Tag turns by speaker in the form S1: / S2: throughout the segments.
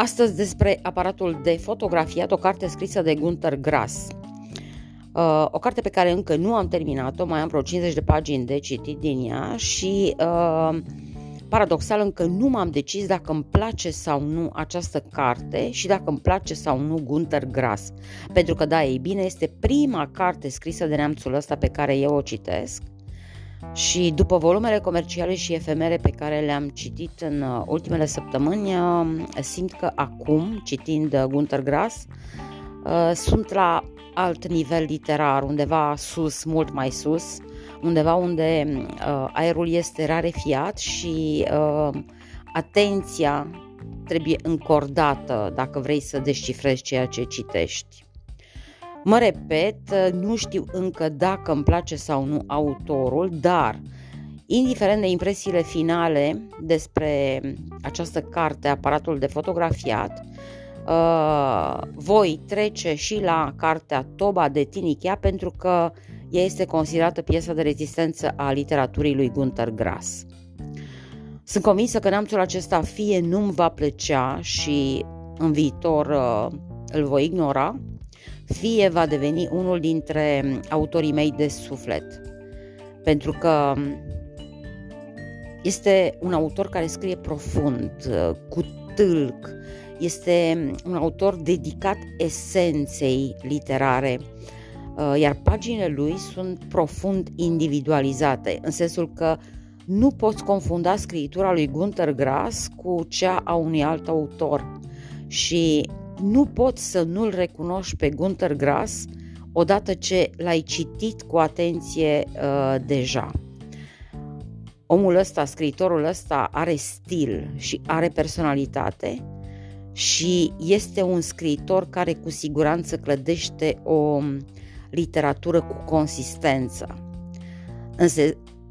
S1: Astăzi despre aparatul de fotografiat, o carte scrisă de Gunther Grass. Uh, o carte pe care încă nu am terminat-o, mai am vreo 50 de pagini de citit din ea și uh, paradoxal încă nu m-am decis dacă îmi place sau nu această carte și dacă îmi place sau nu Gunther Grass. Pentru că da, ei bine, este prima carte scrisă de neamțul ăsta pe care eu o citesc și după volumele comerciale și efemere pe care le-am citit în uh, ultimele săptămâni, uh, simt că acum, citind uh, Gunter Grass, sunt la alt nivel literar, undeva sus, mult mai sus, undeva unde aerul este rarefiat și atenția trebuie încordată dacă vrei să descifrezi ceea ce citești. Mă repet, nu știu încă dacă îmi place sau nu autorul, dar indiferent de impresiile finale despre această carte, aparatul de fotografiat, uh, voi trece și la cartea Toba de Tinichea pentru că ea este considerată piesa de rezistență a literaturii lui Gunther Grass. Sunt convinsă că neamțul acesta fie nu-mi va plăcea și în viitor uh, îl voi ignora, fie va deveni unul dintre autorii mei de suflet. Pentru că este un autor care scrie profund, cu tâlc, este un autor dedicat esenței literare, iar paginile lui sunt profund individualizate, în sensul că nu poți confunda scritura lui Gunther Grass cu cea a unui alt autor. Și nu poți să nu-l recunoști pe Gunther Grass odată ce l-ai citit cu atenție uh, deja. Omul ăsta, scriitorul ăsta are stil și are personalitate și este un scriitor care cu siguranță clădește o literatură cu consistență. Însă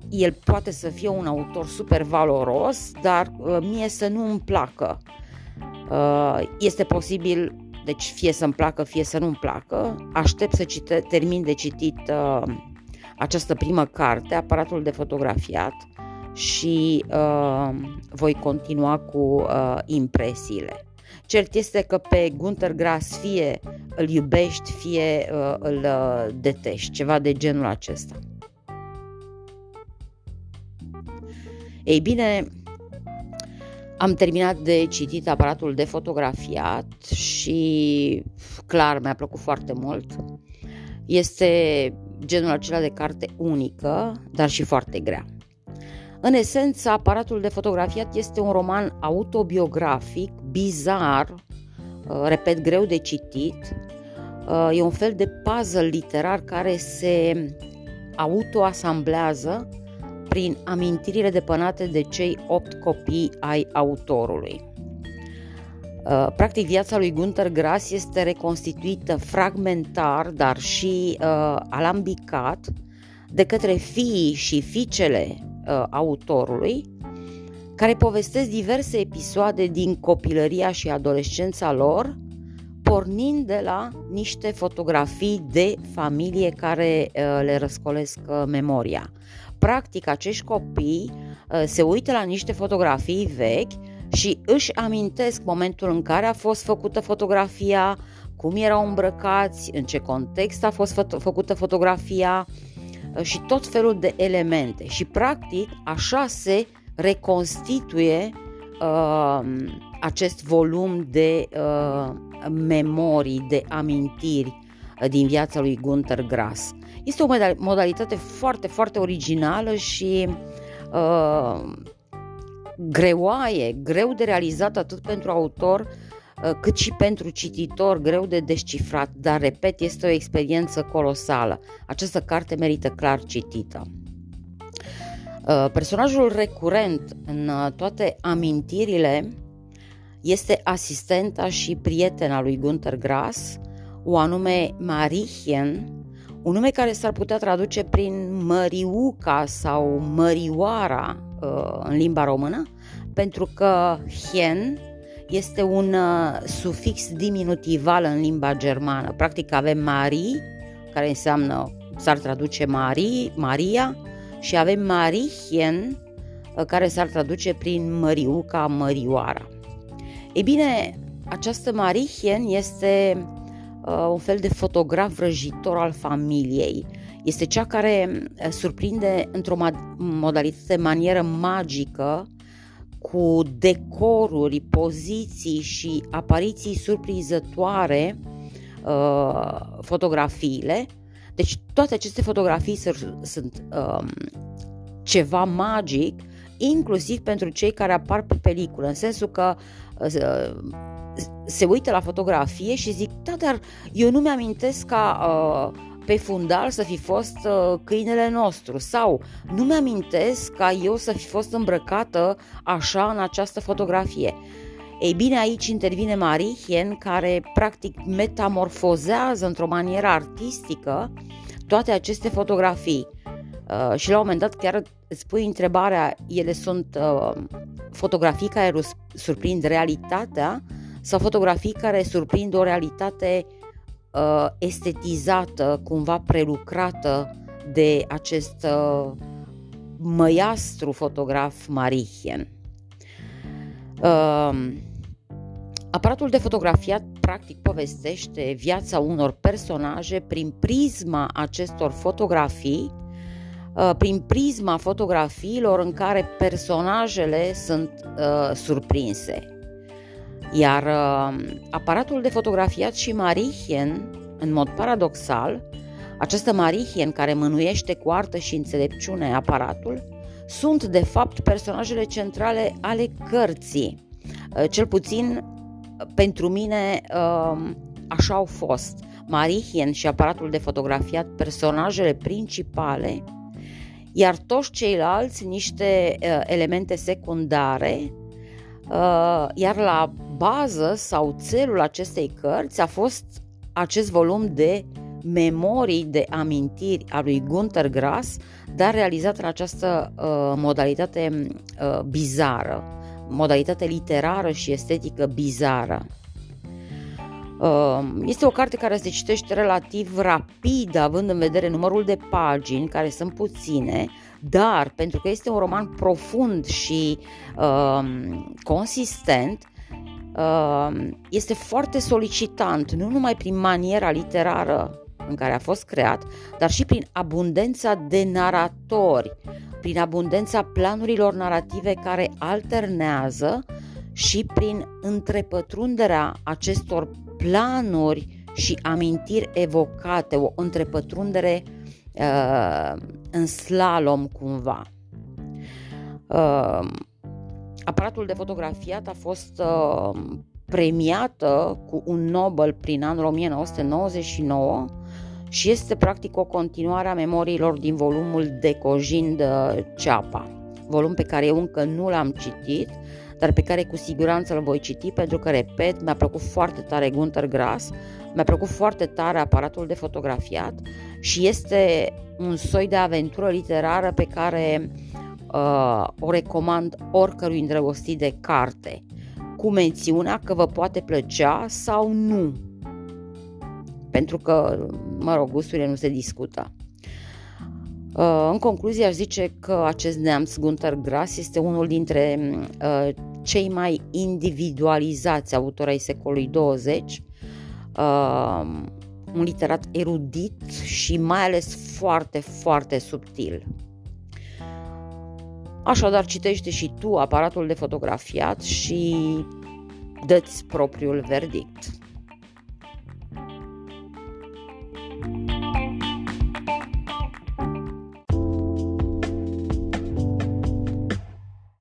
S1: el poate să fie un autor super valoros, dar uh, mie să nu îmi placă Uh, este posibil, deci fie să-mi placă, fie să nu-mi placă. Aștept să cite, termin de citit uh, această primă carte, aparatul de fotografiat, și uh, voi continua cu uh, impresiile. Cert este că pe Gunter Grass fie îl iubești, fie uh, îl uh, detești, ceva de genul acesta. Ei bine, am terminat de citit aparatul de fotografiat și clar mi-a plăcut foarte mult. Este genul acela de carte unică, dar și foarte grea. În esență, aparatul de fotografiat este un roman autobiografic, bizar, uh, repet, greu de citit. Uh, e un fel de puzzle literar care se autoasamblează prin amintirile depănate de cei opt copii ai autorului. Uh, practic, viața lui Gunther Grass este reconstituită fragmentar, dar și uh, alambicat de către fiii și fiicele uh, autorului, care povestesc diverse episoade din copilăria și adolescența lor, pornind de la niște fotografii de familie care uh, le răscolesc uh, memoria. Practic, acești copii uh, se uită la niște fotografii vechi și își amintesc momentul în care a fost făcută fotografia, cum erau îmbrăcați, în ce context a fost fă- făcută fotografia uh, și tot felul de elemente. Și practic așa se reconstituie uh, acest volum de uh, memorii, de amintiri uh, din viața lui Gunther Grass. Este o modalitate foarte, foarte originală și uh, greoaie, greu de realizat atât pentru autor uh, cât și pentru cititor, greu de descifrat, dar repet, este o experiență colosală. Această carte merită clar citită. Uh, personajul recurent în uh, toate amintirile este asistenta și prietena lui Gunther Grass, o anume Marihien, un nume care s-ar putea traduce prin Măriuca sau Mărioara uh, în limba română, pentru că hien este un uh, sufix diminutival în limba germană. Practic avem Marie, care înseamnă, s-ar traduce Marie, Maria, și avem Marihien, uh, care s-ar traduce prin Măriuca, Mărioara. Ei bine, această Marihien este uh, un fel de fotograf vrăjitor al familiei. Este cea care uh, surprinde într-o modalitate manieră magică cu decoruri, poziții și apariții surprinzătoare uh, fotografiile. Deci toate aceste fotografii sunt uh, ceva magic, inclusiv pentru cei care apar pe peliculă, în sensul că uh, se uită la fotografie și zic, da, dar eu nu mi-amintesc ca uh, pe fundal să fi fost uh, câinele nostru sau nu mi-amintesc ca eu să fi fost îmbrăcată așa în această fotografie. Ei bine, aici intervine Marihien care practic metamorfozează într-o manieră artistică toate aceste fotografii. Uh, și la un moment dat chiar îți pui întrebarea, ele sunt uh, fotografii care surprind realitatea sau fotografii care surprind o realitate uh, estetizată, cumva prelucrată de acest uh, măiastru fotograf Marihien. Uh, aparatul de fotografiat practic povestește viața unor personaje prin prisma acestor fotografii, uh, prin prisma fotografiilor în care personajele sunt uh, surprinse. Iar uh, aparatul de fotografiat și Marihien, în mod paradoxal, această Marihien care mânuiește cu artă și înțelepciune aparatul, sunt de fapt personajele centrale ale cărții. Uh, cel puțin pentru mine uh, așa au fost. Marihien și aparatul de fotografiat personajele principale, iar toți ceilalți niște uh, elemente secundare, uh, iar la bază sau țelul acestei cărți a fost acest volum de memorii de amintiri a lui Gunther Grass, dar realizat în această uh, modalitate uh, bizară, modalitate literară și estetică bizară. Uh, este o carte care se citește relativ rapid, având în vedere numărul de pagini, care sunt puține, dar pentru că este un roman profund și uh, consistent, Ehm, este foarte solicitant, nu numai prin maniera literară în care a fost creat, dar și prin abundența de naratori, prin abundența planurilor narrative care alternează și prin întrepătrunderea acestor planuri și amintiri evocate, o întrepătrundere uh, în slalom cumva. Uh, Aparatul de fotografiat a fost uh, premiată cu un Nobel prin anul 1999 și este practic o continuare a memoriilor din volumul Decojind Ceapa, volum pe care eu încă nu l-am citit, dar pe care cu siguranță îl voi citi pentru că, repet, mi-a plăcut foarte tare Gunter Grass, mi-a plăcut foarte tare aparatul de fotografiat și este un soi de aventură literară pe care uh, o recomand oricărui îndrăgostit de carte, cu mențiunea că vă poate plăcea sau nu. Pentru că, mă rog, gusturile nu se discută. Uh, în concluzie, aș zice că acest neamț Gunther Grass este unul dintre uh, cei mai individualizați autori ai secolului 20, uh, un literat erudit și mai ales foarte, foarte subtil. Așadar, citește și tu aparatul de fotografiat și dă-ți propriul verdict.